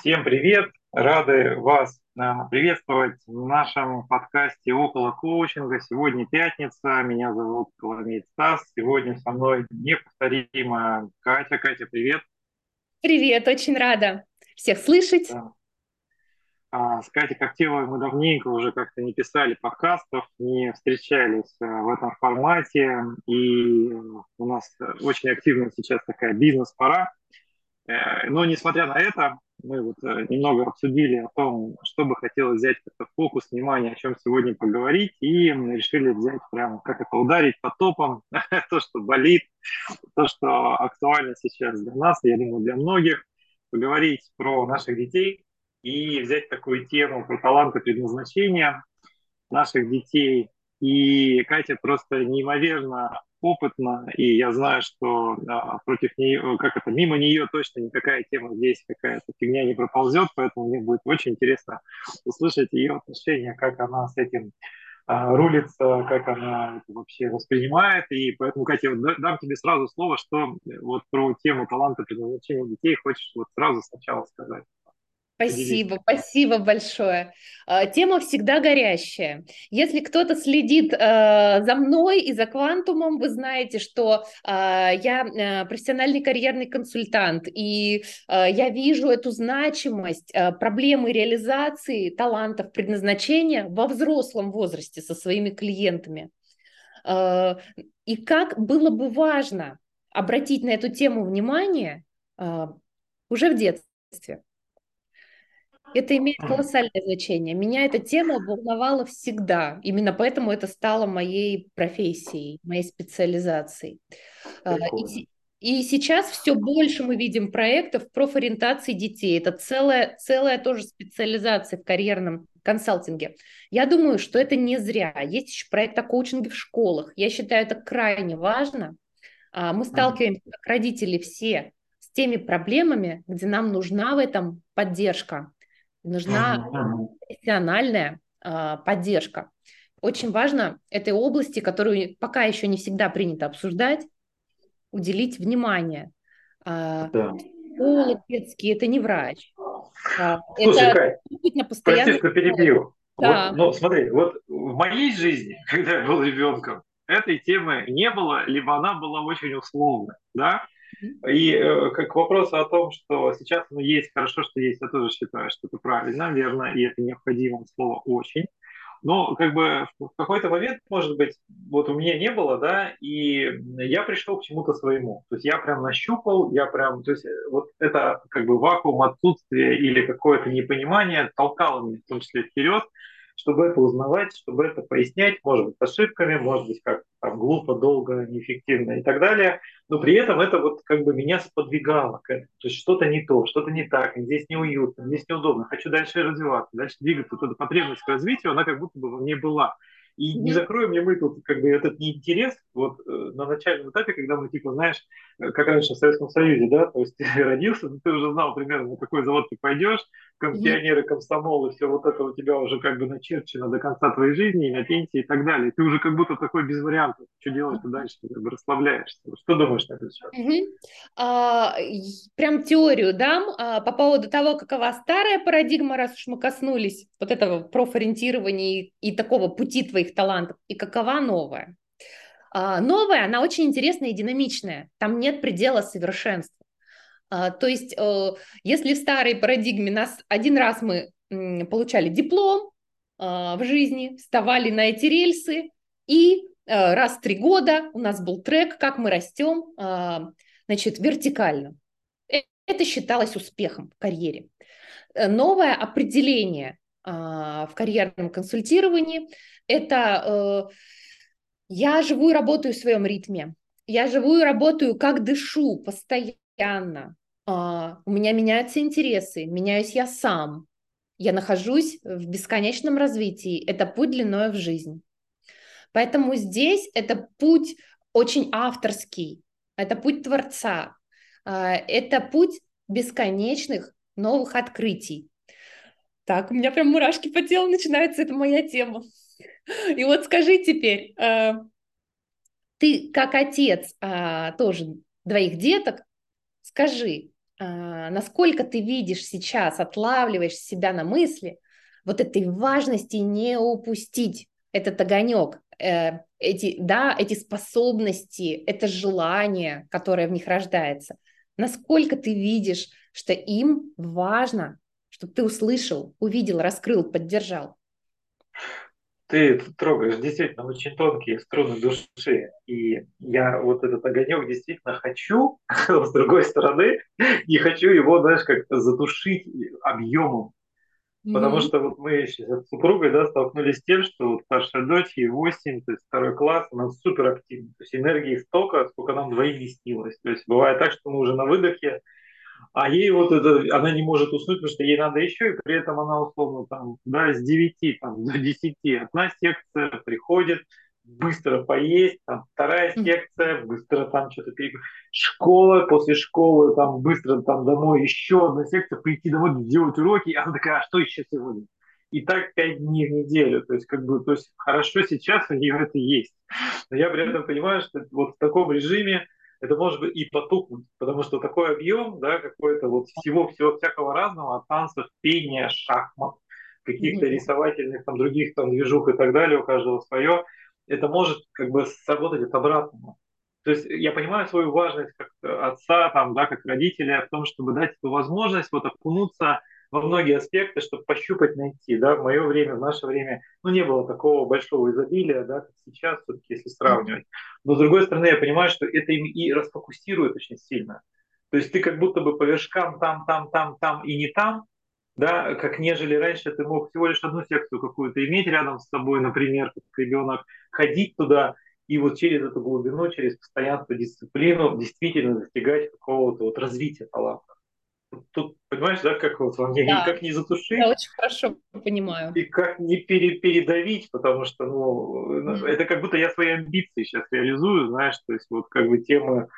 Всем привет! Рады вас а, приветствовать в нашем подкасте «Около коучинга». Сегодня пятница, меня зовут Коломей Стас. Сегодня со мной неповторимая Катя. Катя, привет! Привет, очень рада всех слышать. Да. А, с Катей Коктевой мы давненько уже как-то не писали подкастов, не встречались а, в этом формате, и у нас очень активно сейчас такая бизнес-пора. Э, но несмотря на это, мы вот э, немного обсудили о том, что бы хотелось взять как фокус внимания, о чем сегодня поговорить, и решили взять прямо, как это, ударить по топам, то, что болит, то, что актуально сейчас для нас, я думаю, для многих, поговорить про наших детей и взять такую тему про таланты предназначения наших детей. И Катя просто неимоверно опытна, и я знаю, что да, против нее, как это, мимо нее точно никакая тема здесь, какая-то фигня не проползет, поэтому мне будет очень интересно услышать ее отношение, как она с этим а, рулится, как она это вообще воспринимает, и поэтому, Катя, вот дам тебе сразу слово, что вот про тему таланта предназначения детей хочешь вот сразу сначала сказать. Спасибо, спасибо большое. А, тема всегда горящая. Если кто-то следит э, за мной и за квантумом, вы знаете, что э, я э, профессиональный карьерный консультант, и я вижу эту значимость проблемы реализации талантов предназначения во взрослом возрасте со своими клиентами. И как было бы важно обратить на эту тему внимание уже в детстве. Это имеет колоссальное значение. Меня эта тема волновала всегда. Именно поэтому это стало моей профессией, моей специализацией. А, и, и сейчас все больше мы видим проектов профориентации детей. Это целая, целая тоже специализация в карьерном консалтинге. Я думаю, что это не зря. Есть еще проект о коучинге в школах. Я считаю, это крайне важно. А, мы сталкиваемся, как родители, все с теми проблемами, где нам нужна в этом поддержка. Нужна профессиональная э, поддержка. Очень важно этой области, которую пока еще не всегда принято обсуждать, уделить внимание. Э, да. Психолог детский – это не врач. Э, Слушай, это Кать, на постоянно... прости, перебью. Да. Вот, ну, смотри, вот в моей жизни, когда я был ребенком, этой темы не было, либо она была очень условной, да, и э, как вопрос о том, что сейчас ну, есть, хорошо, что есть, я тоже считаю, что это правильно, верно, и это необходимо слово очень. Но как бы в какой-то момент, может быть, вот у меня не было, да, и я пришел к чему-то своему. То есть я прям нащупал, я прям, то есть э, вот это как бы вакуум отсутствия или какое-то непонимание толкало меня в том числе вперед, чтобы это узнавать, чтобы это пояснять, может быть, ошибками, может быть, как там глупо, долго, неэффективно и так далее. Но при этом это вот как бы меня сподвигало к этому. То есть что-то не то, что-то не так, здесь неуютно, здесь неудобно, хочу дальше развиваться, дальше двигаться. Вот эта потребность к развитию, она как будто бы во мне была. И не закроем ли мы тут как бы этот неинтерес вот э, на начальном этапе, когда мы типа, знаешь, э, как раньше в Советском Союзе, да, то есть ты родился, ты уже знал примерно, на какой завод ты пойдешь, компьютеры, комсомол и все вот это у тебя уже как бы начерчено до конца твоей жизни, и на пенсии и так далее. Ты уже как будто такой без вариантов, что делать дальше, ты как бы расслабляешься. Что думаешь на этот счет? Угу. А, прям теорию дам а, по поводу того, какова старая парадигма, раз уж мы коснулись вот этого профориентирования и, и такого пути твоих талантов и какова новая. А, новая, она очень интересная и динамичная, там нет предела совершенства. А, то есть, э, если в старой парадигме нас один раз мы получали диплом а, в жизни, вставали на эти рельсы, и э, раз в три года у нас был трек, как мы растем, значит, вертикально. Э, это считалось успехом в карьере. Новое определение в карьерном консультировании это я живу и работаю в своем ритме. Я живу и работаю, как дышу, постоянно. Uh, у меня меняются интересы, меняюсь я сам. Я нахожусь в бесконечном развитии. Это путь длиной в жизнь. Поэтому здесь это путь очень авторский, это путь Творца, uh, это путь бесконечных новых открытий. Так, у меня прям мурашки по телу начинаются, это моя тема. И вот скажи теперь, э, ты как отец а, тоже двоих деток, скажи, а, насколько ты видишь сейчас, отлавливаешь себя на мысли, вот этой важности не упустить этот огонек, э, эти, да, эти способности, это желание, которое в них рождается. Насколько ты видишь, что им важно, чтобы ты услышал, увидел, раскрыл, поддержал ты трогаешь действительно очень тонкие струны души. И я вот этот огонек действительно хочу, с другой стороны, не хочу его, знаешь, как затушить объемом. Mm-hmm. Потому что вот мы сейчас с супругой да, столкнулись с тем, что вот старшая дочь, ей 8, то есть второй класс, она супер активна. То есть энергии столько, сколько нам двоим не снилось. То есть бывает так, что мы уже на выдохе, а ей вот это, она не может уснуть, потому что ей надо еще, и при этом она условно там, да, с 9 там, до 10 одна секция приходит, быстро поесть, там вторая секция, быстро там что-то переговорить. Школа, после школы там быстро там домой еще одна секция, прийти домой, делать уроки, а она такая, а что еще сегодня? И так пять дней в неделю, то есть как бы, то есть хорошо сейчас у нее это есть. Но я при этом понимаю, что вот в таком режиме это может быть и потухнуть, потому что такой объем, да, какой-то вот всего, всего всякого разного, от танцев, пения, шахмат, каких-то рисовательных, там, других там движух и так далее, у каждого свое, это может как бы сработать от обратного. То есть я понимаю свою важность как отца, там, да, как родителя в том, чтобы дать эту возможность вот окунуться во многие аспекты, чтобы пощупать, найти. Да? В мое время, в наше время, ну, не было такого большого изобилия, да, как сейчас, все-таки, если сравнивать. Но, с другой стороны, я понимаю, что это им и расфокусирует очень сильно. То есть ты как будто бы по вершкам там, там, там, там и не там, да, как нежели раньше ты мог всего лишь одну секцию какую-то иметь рядом с собой, например, как ребенок, ходить туда, и вот через эту глубину, через постоянство, дисциплину действительно достигать какого-то вот развития таланта тут, понимаешь, да, как вот вам да. никак не затушить. Я очень хорошо понимаю. И как не пере, передавить, потому что, ну, mm. это как будто я свои амбиции сейчас реализую, знаешь, то есть вот как бы тема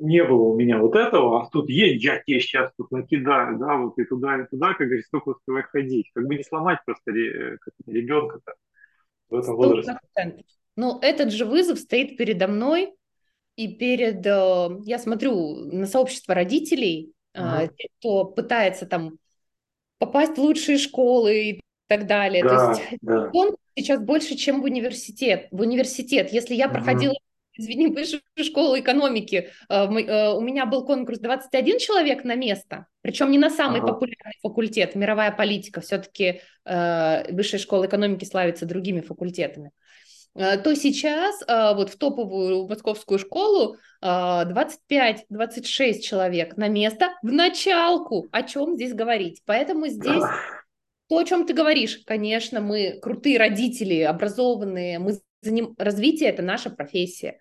не было у меня вот этого, а тут есть, я тебе сейчас тут накидаю, да, вот и туда, и туда, как говорится, только успевай ходить. Как бы не сломать просто ребенка-то в этом возрасте. Ну, этот же вызов стоит передо мной и перед... Э, я смотрю на сообщество родителей, ага. те, кто пытается там попасть в лучшие школы и так далее. Да, То есть да. он сейчас больше, чем в университет. В университет, если я ага. проходила извини, высшую школу экономики, э, э, у меня был конкурс 21 человек на место, причем не на самый ага. популярный факультет, мировая политика, все-таки э, высшая школа экономики славится другими факультетами. Э, то сейчас э, вот в топовую московскую школу 25-26 э, человек на место в началку. О чем здесь говорить? Поэтому здесь то, о чем ты говоришь, конечно, мы крутые родители, образованные, мы за ним развитие это наша профессия.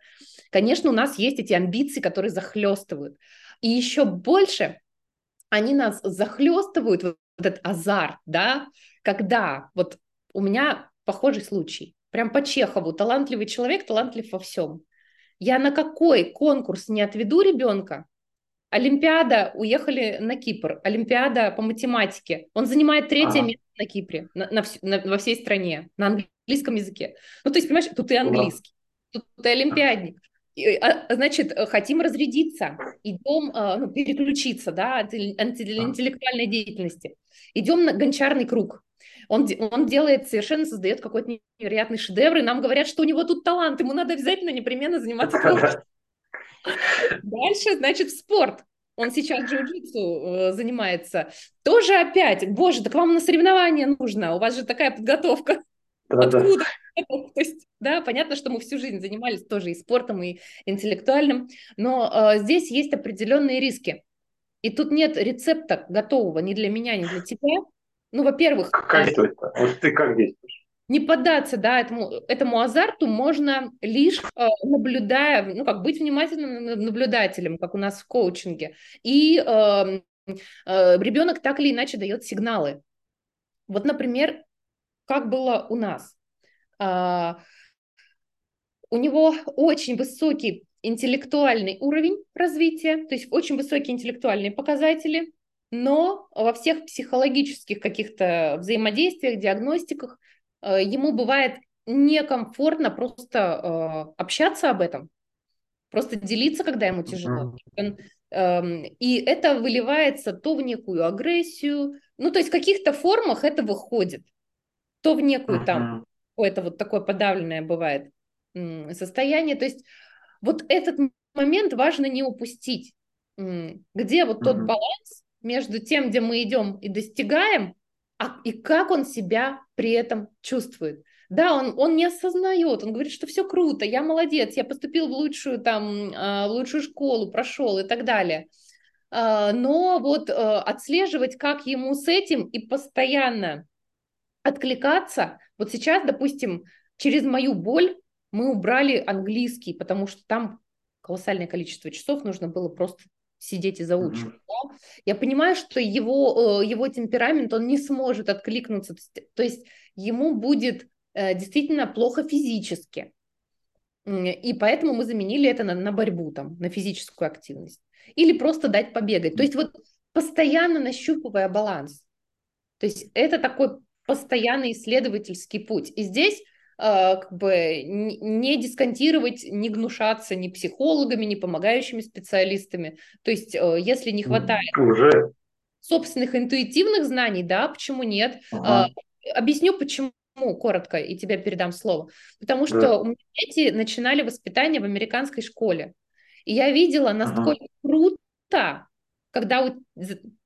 Конечно, у нас есть эти амбиции, которые захлестывают. И еще больше они нас захлестывают, вот этот азарт, да, когда вот у меня похожий случай. Прям по Чехову. Талантливый человек, талантлив во всем. Я на какой конкурс не отведу ребенка? Олимпиада, уехали на Кипр. Олимпиада по математике. Он занимает третье ага. место на Кипре, на, на, на, во всей стране, на английском языке. Ну, то есть, понимаешь, тут и английский, тут ты олимпиадник. А, значит, хотим разрядиться, идем а, ну, переключиться, да, от интеллектуальной деятельности. Идем на гончарный круг. Он, он делает, совершенно создает какой-то невероятный шедевр, и нам говорят, что у него тут талант, ему надо обязательно непременно заниматься творчеством. Дальше, значит, спорт. Он сейчас джиу-джитсу э, занимается. Тоже опять, боже, так вам на соревнования нужно, у вас же такая подготовка. Откуда? То есть, да, понятно, что мы всю жизнь занимались тоже и спортом, и интеллектуальным, но э, здесь есть определенные риски. И тут нет рецепта готового ни для меня, ни для тебя. Ну, во-первых... Как действовать-то? Вот ты как действуешь? Не поддаться, да, этому, этому азарту можно лишь э, наблюдая, ну, как быть внимательным наблюдателем, как у нас в коучинге. И э, э, ребенок так или иначе дает сигналы. Вот, например, как было у нас. Э, у него очень высокий интеллектуальный уровень развития, то есть очень высокие интеллектуальные показатели, но во всех психологических каких-то взаимодействиях, диагностиках э, ему бывает некомфортно просто э, общаться об этом, просто делиться, когда ему тяжело. Он Эм, и это выливается то в некую агрессию, ну, то есть в каких-то формах это выходит, то в некую там, какое-то вот такое подавленное бывает состояние. То есть вот этот момент важно не упустить, где вот тот баланс между тем, где мы идем и достигаем, а, и как он себя при этом чувствует. Да, он, он не осознает, он говорит, что все круто, я молодец, я поступил в лучшую, там, а, в лучшую школу, прошел и так далее. А, но вот э, отслеживать, как ему с этим и постоянно откликаться. Вот сейчас, допустим, через мою боль мы убрали английский, потому что там колоссальное количество часов нужно было просто сидеть и заучивать. Mm-hmm. Да? Я понимаю, что его, э, его темперамент, он не сможет откликнуться, то есть ему будет э, действительно плохо физически. И поэтому мы заменили это на, на борьбу, там, на физическую активность. Или просто дать побегать. То есть вот постоянно нащупывая баланс. То есть это такой постоянный исследовательский путь. И здесь как бы не дисконтировать, не гнушаться ни психологами, ни помогающими специалистами. То есть, э, если не хватает Уже. собственных интуитивных знаний, да, почему нет? Ага. Объясню, почему коротко, и тебе передам слово. Потому что да. у меня дети начинали воспитание в американской школе. И я видела, насколько ага. круто, когда у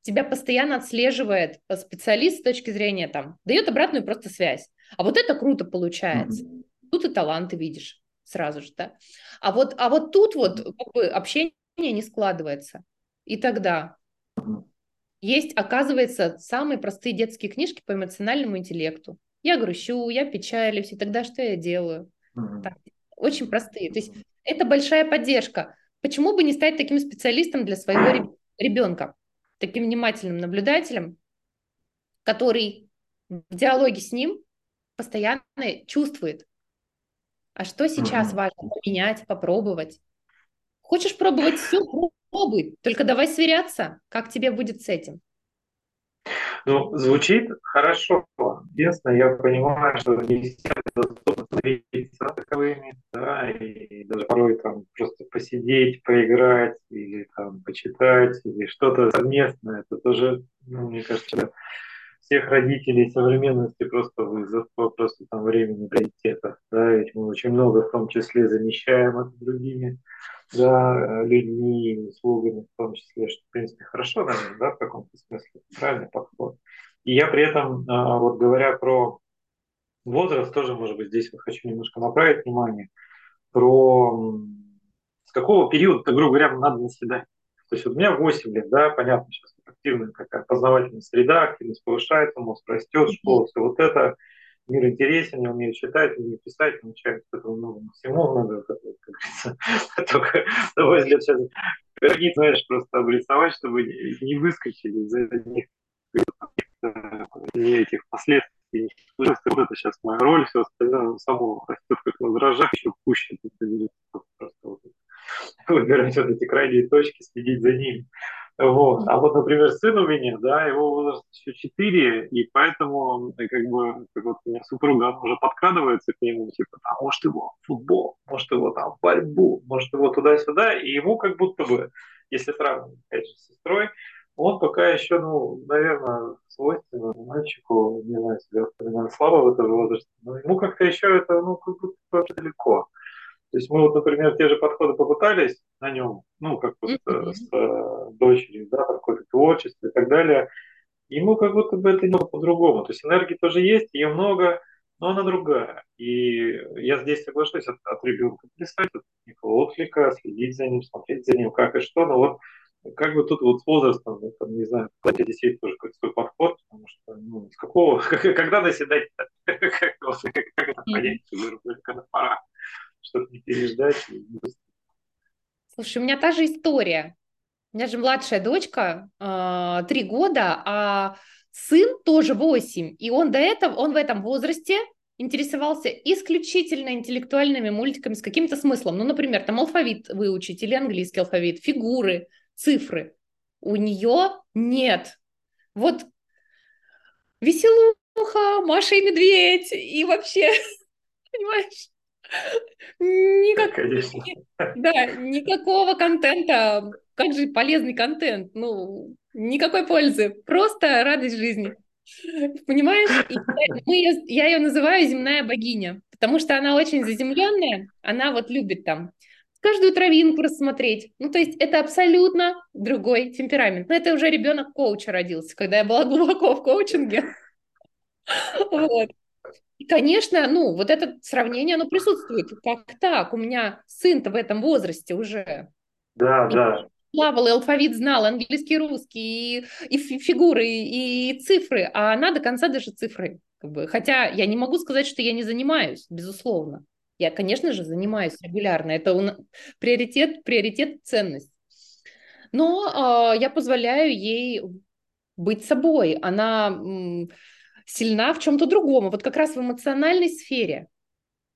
тебя постоянно отслеживает специалист с точки зрения, там, дает обратную просто связь. А вот это круто получается. Mm-hmm. Тут и таланты видишь сразу же, да. А вот, а вот тут вот как бы общение не складывается. И тогда есть, оказывается, самые простые детские книжки по эмоциональному интеллекту. Я грущу, я печалюсь, и тогда что я делаю? Mm-hmm. Так, очень простые. То есть это большая поддержка. Почему бы не стать таким специалистом для своего ребенка, таким внимательным наблюдателем, который в диалоге с ним постоянно чувствует, а что сейчас mm-hmm. важно поменять, попробовать. Хочешь пробовать все, пробуй, только давай сверяться, как тебе будет с этим. Ну, звучит хорошо. Единственное, я понимаю, что не становиться таковыми, да, и даже порой там просто посидеть, поиграть, или там почитать, или что-то совместное, это тоже, ну, мне кажется, всех родителей современности просто вызов просто там времени приоритетов. Да, ведь мы очень много в том числе замещаем это другими да, людьми, услугами в том числе, что, в принципе, хорошо, наверное, да, в каком-то смысле, правильный подход. И я при этом, а, вот говоря про возраст, тоже, может быть, здесь хочу немножко направить внимание, про с какого периода, грубо говоря, надо наседать. То есть вот у меня 8 лет, да, понятно, сейчас активная какая познавательная среда, активность повышается, мозг растет, школа, все вот это, мир интересен, я умею читать, умею писать, научаюсь этого много всему, много, как говорится, только взгляд сейчас границ, знаешь, просто обрисовать, чтобы не выскочили из них не этих последствий. Это сейчас моя роль, все остальное само растет как на дрожжах, еще пуще. Просто выбирать вот эти крайние точки, следить за ними. Вот. А вот, например, сын у меня, да, его возраст еще 4, и поэтому, как бы, как вот у меня супруга уже подкрадывается к нему, типа, а может его футбол, может его там борьбу, может его туда-сюда, и ему как будто бы, если сравнивать, опять же, с сестрой, он пока еще, ну, наверное, свойственно мальчику, не знаю, себя слабо в этом возрасте, но ему как-то еще это, ну, как будто далеко. То есть мы вот, например, те же подходы попытались на нем, ну, как вот mm-hmm. с э, дочерью, да, какое-то творчество и так далее. Ему как будто бы это немного по-другому. То есть энергии тоже есть, ее много, но она другая. И я здесь соглашусь от, от ребенка писать, от некого отклика, следить за ним, смотреть за ним, как и что. Но вот как бы тут вот с возрастом, там, не знаю, кстати, здесь есть тоже какой-то свой подход, потому что, ну, с какого, когда наседать, как, как это понять, когда пора чтобы не переждать. Слушай, у меня та же история. У меня же младшая дочка, а, три года, а сын тоже восемь. И он до этого, он в этом возрасте интересовался исключительно интеллектуальными мультиками с каким-то смыслом. Ну, например, там алфавит выучить или английский алфавит, фигуры, цифры. У нее нет. Вот веселуха, Маша и Медведь, и вообще, понимаешь, Никак... Да, никакого контента как же полезный контент? Ну, никакой пользы, просто радость жизни. Понимаешь? И мы ее, я ее называю земная богиня, потому что она очень заземленная, она вот любит там каждую травинку рассмотреть. Ну, то есть это абсолютно другой темперамент. Но это уже ребенок коуча родился, когда я была глубоко в коучинге. Вот. И, конечно, ну, вот это сравнение, оно присутствует. Как так? У меня сын-то в этом возрасте уже. Да, и да. Плавал, и алфавит знал, английский, русский, и, и фигуры, и цифры, а она до конца даже цифры. Как бы. Хотя я не могу сказать, что я не занимаюсь, безусловно. Я, конечно же, занимаюсь регулярно. Это приоритет, приоритет, ценность. Но э, я позволяю ей быть собой. Она м, сильна в чем-то другом. Вот как раз в эмоциональной сфере,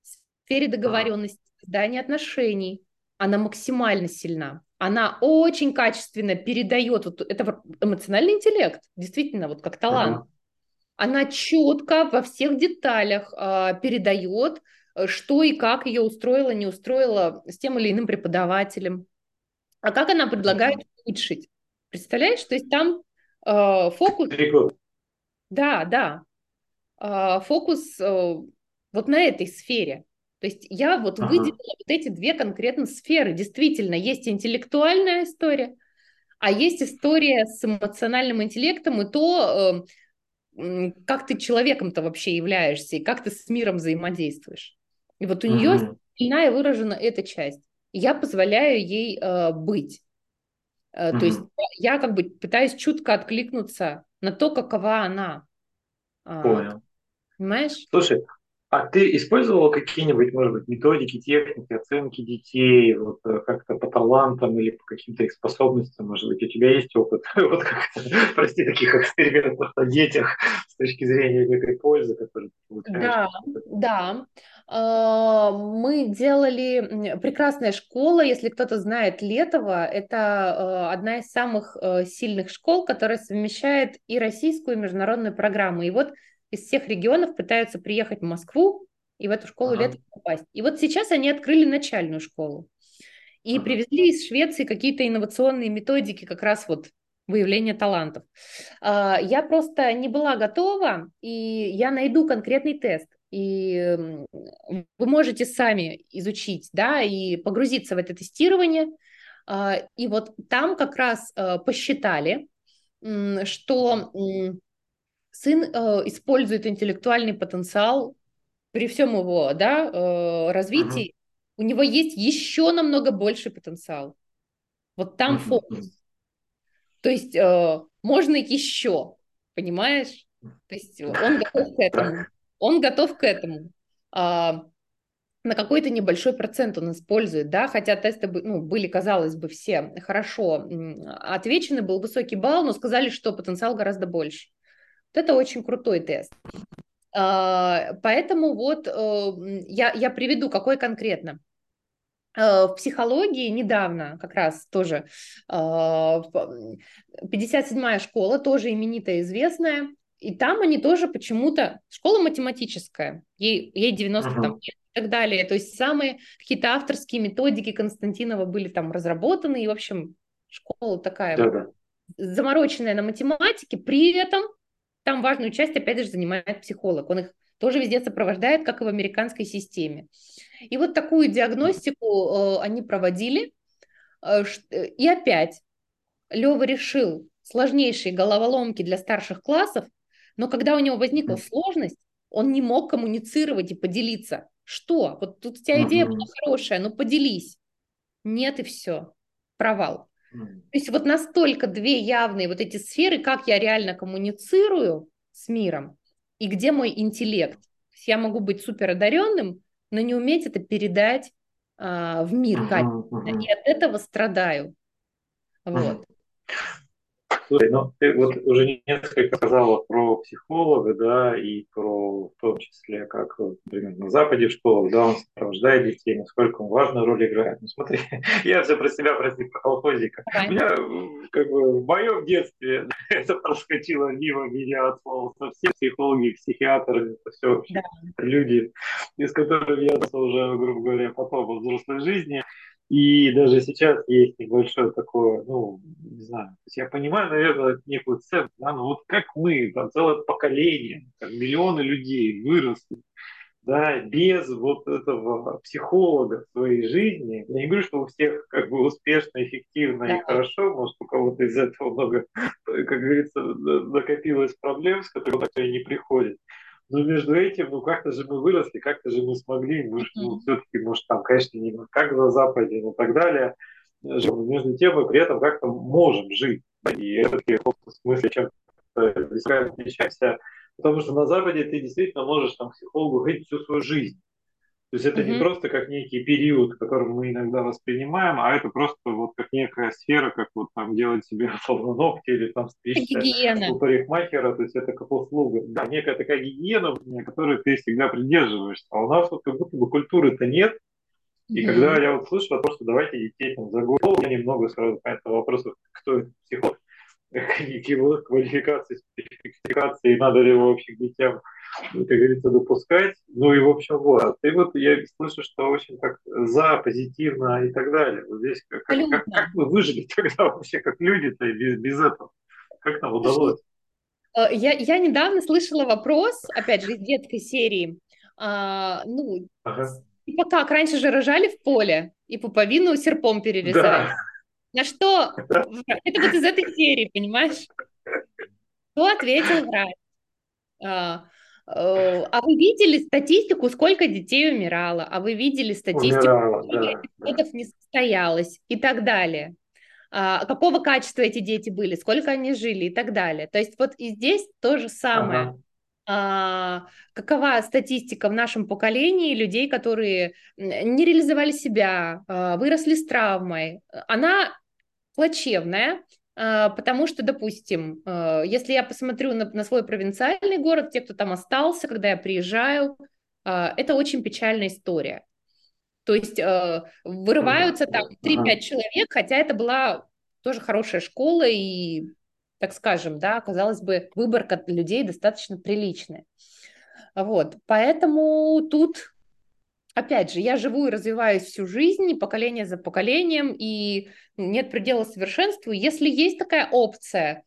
в сфере договоренности, создания отношений, она максимально сильна. Она очень качественно передает, вот это эмоциональный интеллект, действительно, вот как талант. Она четко во всех деталях э, передает что и как ее устроило, не устроило с тем или иным преподавателем. А как она предлагает улучшить? Представляешь, то есть там э, фокус... Да, да. Э, фокус э, вот на этой сфере. То есть я вот ага. выделила вот эти две конкретно сферы. Действительно, есть интеллектуальная история, а есть история с эмоциональным интеллектом и то, э, как ты человеком-то вообще являешься и как ты с миром взаимодействуешь. И вот у нее сильная выражена эта часть. я позволяю ей э, быть. Mm-hmm. То есть я как бы пытаюсь чутко откликнуться на то, какова она. А, Понял. Понимаешь? Слушай, а ты использовала какие-нибудь, может быть, методики, техники, оценки детей, вот э, как-то по талантам или по каким-то их способностям, может быть, у тебя есть опыт, вот как прости, таких экспериментов на детях с точки зрения некой пользы, которую ты получаешь? Да, да. А, мы делали прекрасная школа, если кто-то знает Летова, это э, одна из самых э, сильных школ, которая совмещает и российскую, и международную программу. И вот из всех регионов пытаются приехать в Москву и в эту школу ага. летом попасть. И вот сейчас они открыли начальную школу и ага. привезли из Швеции какие-то инновационные методики как раз вот выявления талантов. А, я просто не была готова, и я найду конкретный тест. И вы можете сами изучить, да, и погрузиться в это тестирование. А, и вот там как раз а, посчитали, что сын э, использует интеллектуальный потенциал при всем его да, э, развитии, uh у него есть еще намного больше потенциал. Вот там uh фокус. То есть э, можно еще, понимаешь? То есть он готов к этому. Он готов к этому. А, на какой-то небольшой процент он использует, да, хотя тесты ну, были, казалось бы, все хорошо отвечены, был высокий балл, но сказали, что потенциал гораздо больше. Вот это очень крутой тест. А, поэтому вот э, я, я приведу, какой конкретно. Э, в психологии недавно как раз тоже 57-я э, школа, тоже именитая, известная, и там они тоже почему-то... Школа математическая, ей, ей 90 uh-huh. там, лет и так далее. То есть самые какие-то авторские методики Константинова были там разработаны, и, в общем, школа такая да замороченная на математике, при этом там важную часть, опять же, занимает психолог. Он их тоже везде сопровождает, как и в американской системе. И вот такую диагностику э, они проводили. Э, и опять Лева решил сложнейшие головоломки для старших классов, но когда у него возникла сложность, он не мог коммуницировать и поделиться. Что? Вот тут у тебя идея была хорошая, но поделись. Нет и все. Провал. То есть вот настолько две явные вот эти сферы, как я реально коммуницирую с миром и где мой интеллект. То есть я могу быть супер одаренным, но не уметь это передать а, в мир. Uh-huh, uh-huh. И от этого страдаю. Вот. Слушай, ну ты вот уже несколько сказала про психолога, да, и про в том числе, как, например, на Западе в школах, да, он сопровождает детей, насколько он важную роль играет. Ну смотри, я все про себя, прости, про колхозика. У меня, как бы, в моем детстве это проскочило мимо меня от слова совсем. Психологи, психиатры, это все да. люди, из которых я уже, грубо говоря, потом во взрослой жизни. И даже сейчас есть небольшое такое, ну, не знаю, я понимаю, наверное, некую цену, да, но вот как мы, там целое поколение, там, миллионы людей выросли, да, без вот этого психолога в своей жизни. Я не говорю, что у всех как бы успешно, эффективно да. и хорошо, может, у кого-то из этого много, как говорится, накопилось проблем, с которыми так не приходит. Но между этим, ну как-то же мы выросли, как-то же мы смогли, мы, ну, все-таки, может, там, конечно, не как на Западе, но так далее, между тем мы при этом как-то можем жить. И это в смысле чем-то отличаемся Потому что на Западе ты действительно можешь там психологу ходить всю свою жизнь. То есть это mm-hmm. не просто как некий период, который мы иногда воспринимаем, а это просто вот как некая сфера, как вот там делать себе условно ногти или там стричься у парикмахера, то есть это как услуга. Да, некая такая гигиена, которой ты всегда придерживаешься. А у нас вот как будто бы культуры-то нет. И mm-hmm. когда я вот слышу о том, что давайте детей там за голову, я немного сразу по этому вопросу, кто психолог, его квалификации, спецификации, надо ли его вообще детям, как говорится, допускать. Ну и в общем, вот. И вот я слышу, что очень так за, позитивно и так далее. Вот здесь как, как, как, как мы выжили тогда вообще, как люди-то без, без этого? Как нам удалось? Э, я, я недавно слышала вопрос, опять же, из детской серии. А, ну, ага. типа как, раньше же рожали в поле и пуповину серпом перерезали. Да. На что? Это вот из этой серии, понимаешь? Что ответил врач? А, э, а вы видели статистику, сколько детей умирало? А вы видели статистику, умирало, сколько да. не состоялось? И так далее. А, какого качества эти дети были? Сколько они жили? И так далее. То есть вот и здесь то же самое. Ага. А, какова статистика в нашем поколении людей, которые не реализовали себя, а, выросли с травмой? Она плачевная, потому что, допустим, а, если я посмотрю на, на свой провинциальный город, те, кто там остался, когда я приезжаю, а, это очень печальная история. То есть вырываются там 3-5 человек, хотя это была тоже хорошая школа и, так скажем, да, казалось бы, выборка людей достаточно приличная. Вот, поэтому тут опять же, я живу и развиваюсь всю жизнь, поколение за поколением, и нет предела совершенству. Если есть такая опция,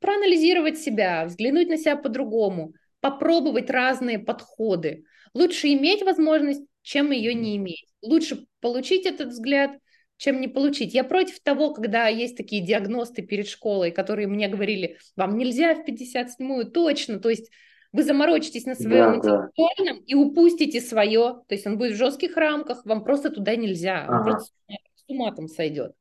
проанализировать себя, взглянуть на себя по-другому, попробовать разные подходы. Лучше иметь возможность, чем ее не иметь. Лучше получить этот взгляд, чем не получить. Я против того, когда есть такие диагносты перед школой, которые мне говорили, вам нельзя в 57-ю точно, то есть вы заморочитесь на своем да, интеллектуальном да. и упустите свое, то есть он будет в жестких рамках, вам просто туда нельзя, ага. он просто с ума там сойдет.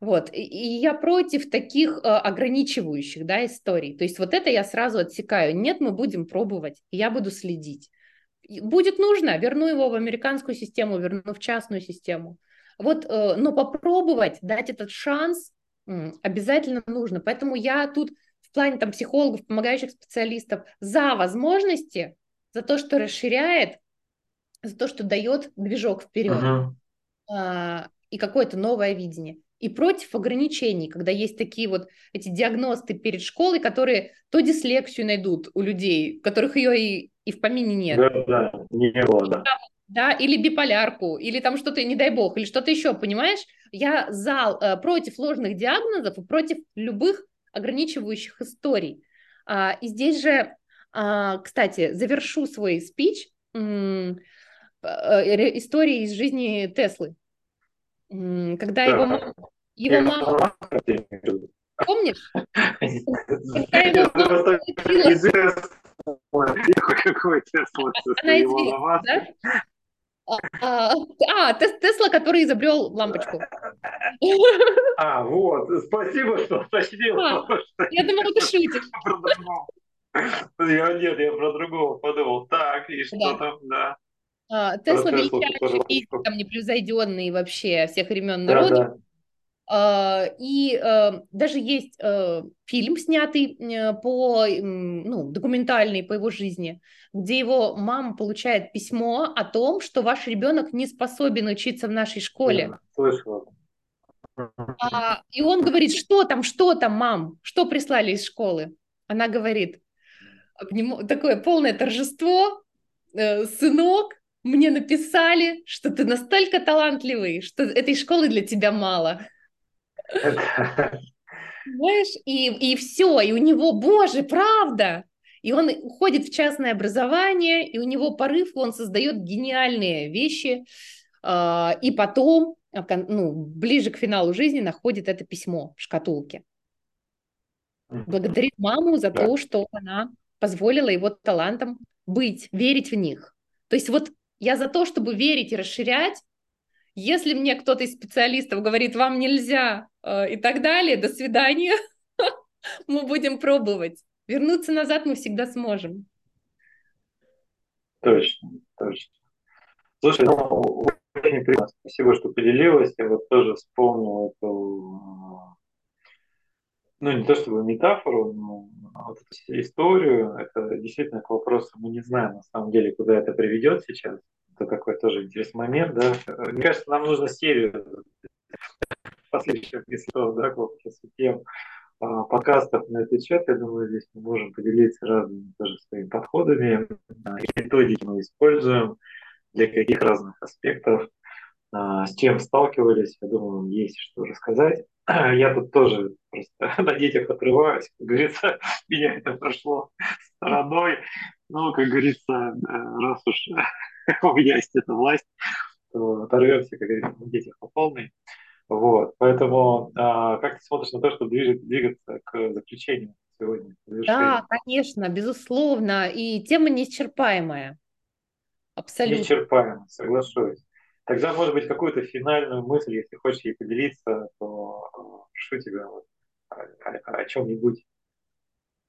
Вот, и, и я против таких э, ограничивающих, да, историй. То есть вот это я сразу отсекаю. Нет, мы будем пробовать, я буду следить. Будет нужно, верну его в американскую систему, верну в частную систему. Вот, э, но попробовать, дать этот шанс обязательно нужно. Поэтому я тут в плане там психологов, помогающих специалистов, за возможности, за то, что расширяет, за то, что дает движок вперед uh-huh. а, и какое-то новое видение. И против ограничений, когда есть такие вот эти диагносты перед школой, которые то дислексию найдут у людей, которых ее и, и в помине нет. Да, да, не было, да. Да, или биполярку, или там что-то, не дай бог, или что-то еще, понимаешь? Я за, э, против ложных диагнозов и против любых ограничивающих историй. А, и здесь же, а, кстати, завершу свой спич э, историей из жизни Теслы. Когда его мама... Его мама... Помнишь? Когда его мама? Она известна, да? А, а Тесла, который изобрел лампочку. А, вот, спасибо, что уточнил. А, я думала, ты шутишь. Я, нет, я про другого подумал. Так, и что да. там, да. А, Тесла величайший там непревзойденный вообще всех времен народов. Да, да. А, и э, даже есть э, фильм, снятый э, по, ну, документальный по его жизни, где его мама получает письмо о том, что ваш ребенок не способен учиться в нашей школе. А, и он говорит, что там, что там, мам, что прислали из школы? Она говорит, такое полное торжество, сынок, мне написали, что ты настолько талантливый, что этой школы для тебя мало. Знаешь, и, и все, и у него, боже, правда. И он уходит в частное образование, и у него порыв, он создает гениальные вещи, э, и потом, ну, ближе к финалу жизни находит это письмо в шкатулке. Благодарит маму за то, что она позволила его талантам быть, верить в них. То есть вот я за то, чтобы верить и расширять. Если мне кто-то из специалистов говорит, вам нельзя э, и так далее, до свидания, мы будем пробовать. Вернуться назад мы всегда сможем. Точно, точно. Слушай, ну, очень приятно. Спасибо, что поделилась. Я вот тоже вспомнил эту ну, не то чтобы метафору, но вот эту историю, это действительно к вопросу, мы не знаем на самом деле, куда это приведет сейчас. Это такой тоже интересный момент, да. Мне кажется, нам нужно серию последующих, то, да, вопросу тем а, подкастов на этот счет. Я думаю, здесь мы можем поделиться разными тоже своими подходами. И методики мы используем для каких разных аспектов, а, с чем сталкивались, я думаю, есть что рассказать. Я тут тоже просто на детях отрываюсь, как говорится, меня это прошло стороной. Ну, как говорится, раз уж у меня есть эта власть, то оторвемся, как говорится, на детях по полной. Вот, поэтому а, как ты смотришь на то, чтобы двигаться, двигаться к заключению сегодня? Да, конечно, безусловно, и тема неисчерпаемая. Абсолютно. Неисчерпаемая, соглашусь. Тогда, может быть, какую-то финальную мысль, если хочешь ей поделиться, то э, что тебя вот, о, о, о чем-нибудь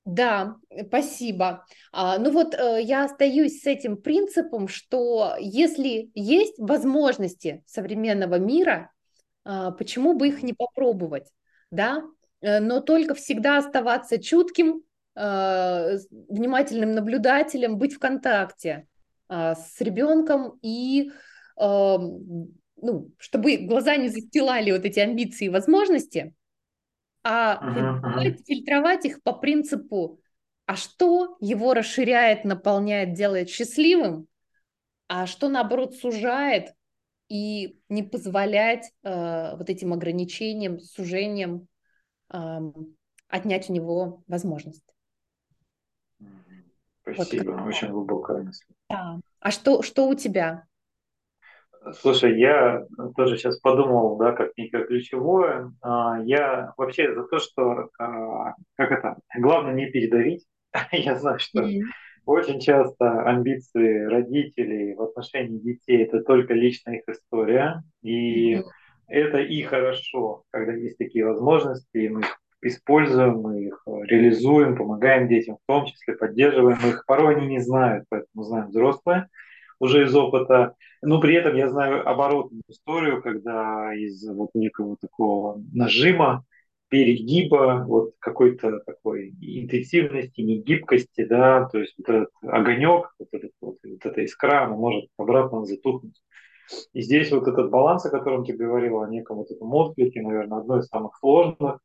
да, спасибо. А, ну вот э, я остаюсь с этим принципом, что если есть возможности современного мира, э, почему бы их не попробовать, да? Э, но только всегда оставаться чутким, э, внимательным наблюдателем, быть в контакте э, с ребенком и ну, чтобы глаза не застилали вот эти амбиции и возможности, а uh-huh, фильтровать их по принципу, а что его расширяет, наполняет, делает счастливым, а что наоборот сужает и не позволять э, вот этим ограничениям, сужениям э, отнять у него возможность. Спасибо, вот очень глубокая мысль. Да. А что, что у тебя? Слушай, я тоже сейчас подумал, да, как некое ключевое. А, я вообще за то, что, а, как это, главное не передавить. Я знаю, что mm-hmm. очень часто амбиции родителей в отношении детей это только личная их история. И mm-hmm. это и хорошо, когда есть такие возможности, и мы их используем, мы их реализуем, помогаем детям, в том числе поддерживаем их. Порой они не знают, поэтому знаем взрослые уже из опыта. Но при этом я знаю оборотную историю, когда из вот некого такого нажима, перегиба, вот какой-то такой интенсивности, негибкости, да, то есть вот этот огонек, вот, этот, вот, вот эта искра, она может обратно затухнуть. И здесь вот этот баланс, о котором ты говорила, о неком вот этом отклике, наверное, одно из самых сложных,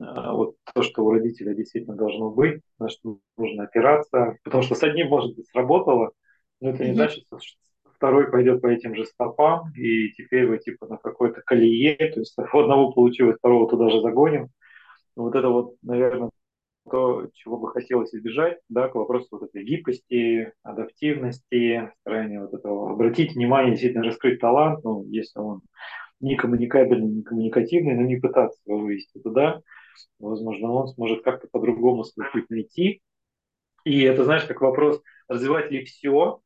а, вот то, что у родителя действительно должно быть, на что нужно опираться, потому что с одним, может быть, сработало, но это не значит, что второй пойдет по этим же стопам, и теперь вы типа на какой-то колее, то есть одного получилось, второго туда же загоним. Вот это вот, наверное, то, чего бы хотелось избежать, да, к вопросу вот этой гибкости, адаптивности, старания вот этого, обратить внимание, действительно раскрыть талант, ну, если он не коммуникабельный, не коммуникативный, но не пытаться его вывести туда, возможно, он сможет как-то по-другому свой путь найти. И это, знаешь, как вопрос, развивать ли все,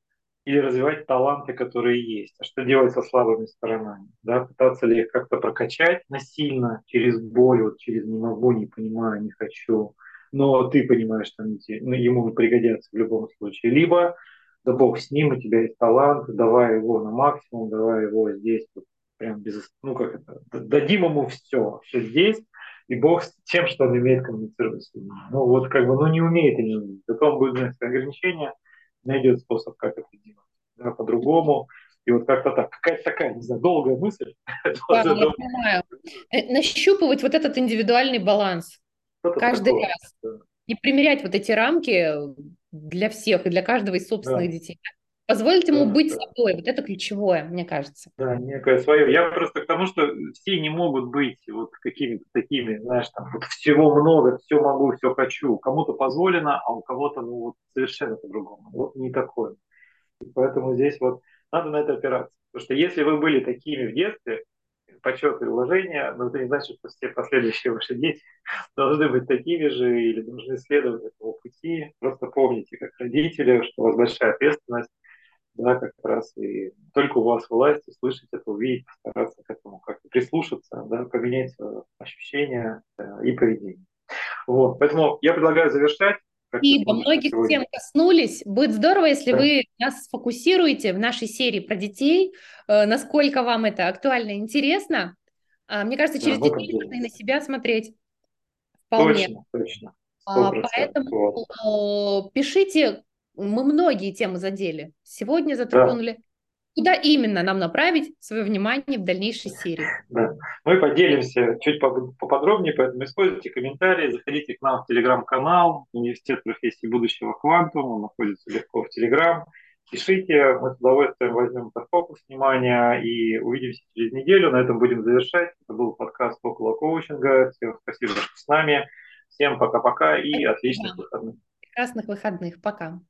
или развивать таланты, которые есть. А что делать со слабыми сторонами? Да? Пытаться ли их как-то прокачать насильно, через боль, вот через не могу, не понимаю, не хочу. Но ты понимаешь, что они ну, ему пригодятся в любом случае. Либо, да бог с ним, у тебя есть талант, давай его на максимум, давай его здесь, вот, прям без, ну как это, дадим ему все, все здесь, и Бог с тем, что он умеет коммуницировать с людьми. Ну вот как бы, ну не умеет и не умеет. Зато будет знать ограничения, найдет способ, как это делать да, по-другому. И вот как-то так, какая-то такая, не знаю, долгая мысль. Да, я понимаю. Э, нащупывать вот этот индивидуальный баланс каждый такое, раз. Да. И примерять вот эти рамки для всех и для каждого из собственных да. детей. Позволить ему да, быть да. собой, вот это ключевое, мне кажется. Да, некое свое. Я просто к тому, что все не могут быть вот какими-то такими, знаешь, там, вот всего много, все могу, все хочу. Кому-то позволено, а у кого-то, ну, вот совершенно по-другому. Вот не такое. И поэтому здесь вот надо на это опираться. Потому что если вы были такими в детстве, почет и уважение, но это не значит, что все последующие ваши дети должны быть такими же или должны следовать этому пути. Просто помните, как родители, что у вас большая ответственность, да, как раз и только у вас власть услышать это, увидеть, постараться к этому как-то прислушаться, да, поменять ощущения э, и поведение. Вот, поэтому я предлагаю завершать. Спасибо. Многих тем коснулись. Будет здорово, если да. вы нас сфокусируете в нашей серии про детей, э, насколько вам это актуально и интересно. А, мне кажется, через да, детей можно и на себя смотреть. Вполне. Точно, точно. А, поэтому вот. Э, пишите, мы многие темы задели. Сегодня затронули. Да. Куда именно нам направить свое внимание в дальнейшей серии? Да. Мы поделимся чуть поподробнее, поэтому используйте комментарии, заходите к нам в телеграм-канал Университет профессии будущего Квантум, он находится легко в телеграм. Пишите, мы с удовольствием возьмем этот фокус внимания и увидимся через неделю. На этом будем завершать. Это был подкаст около коучинга. Всем спасибо, что с нами. Всем пока-пока и отличных выходных. Прекрасных выходных. Пока.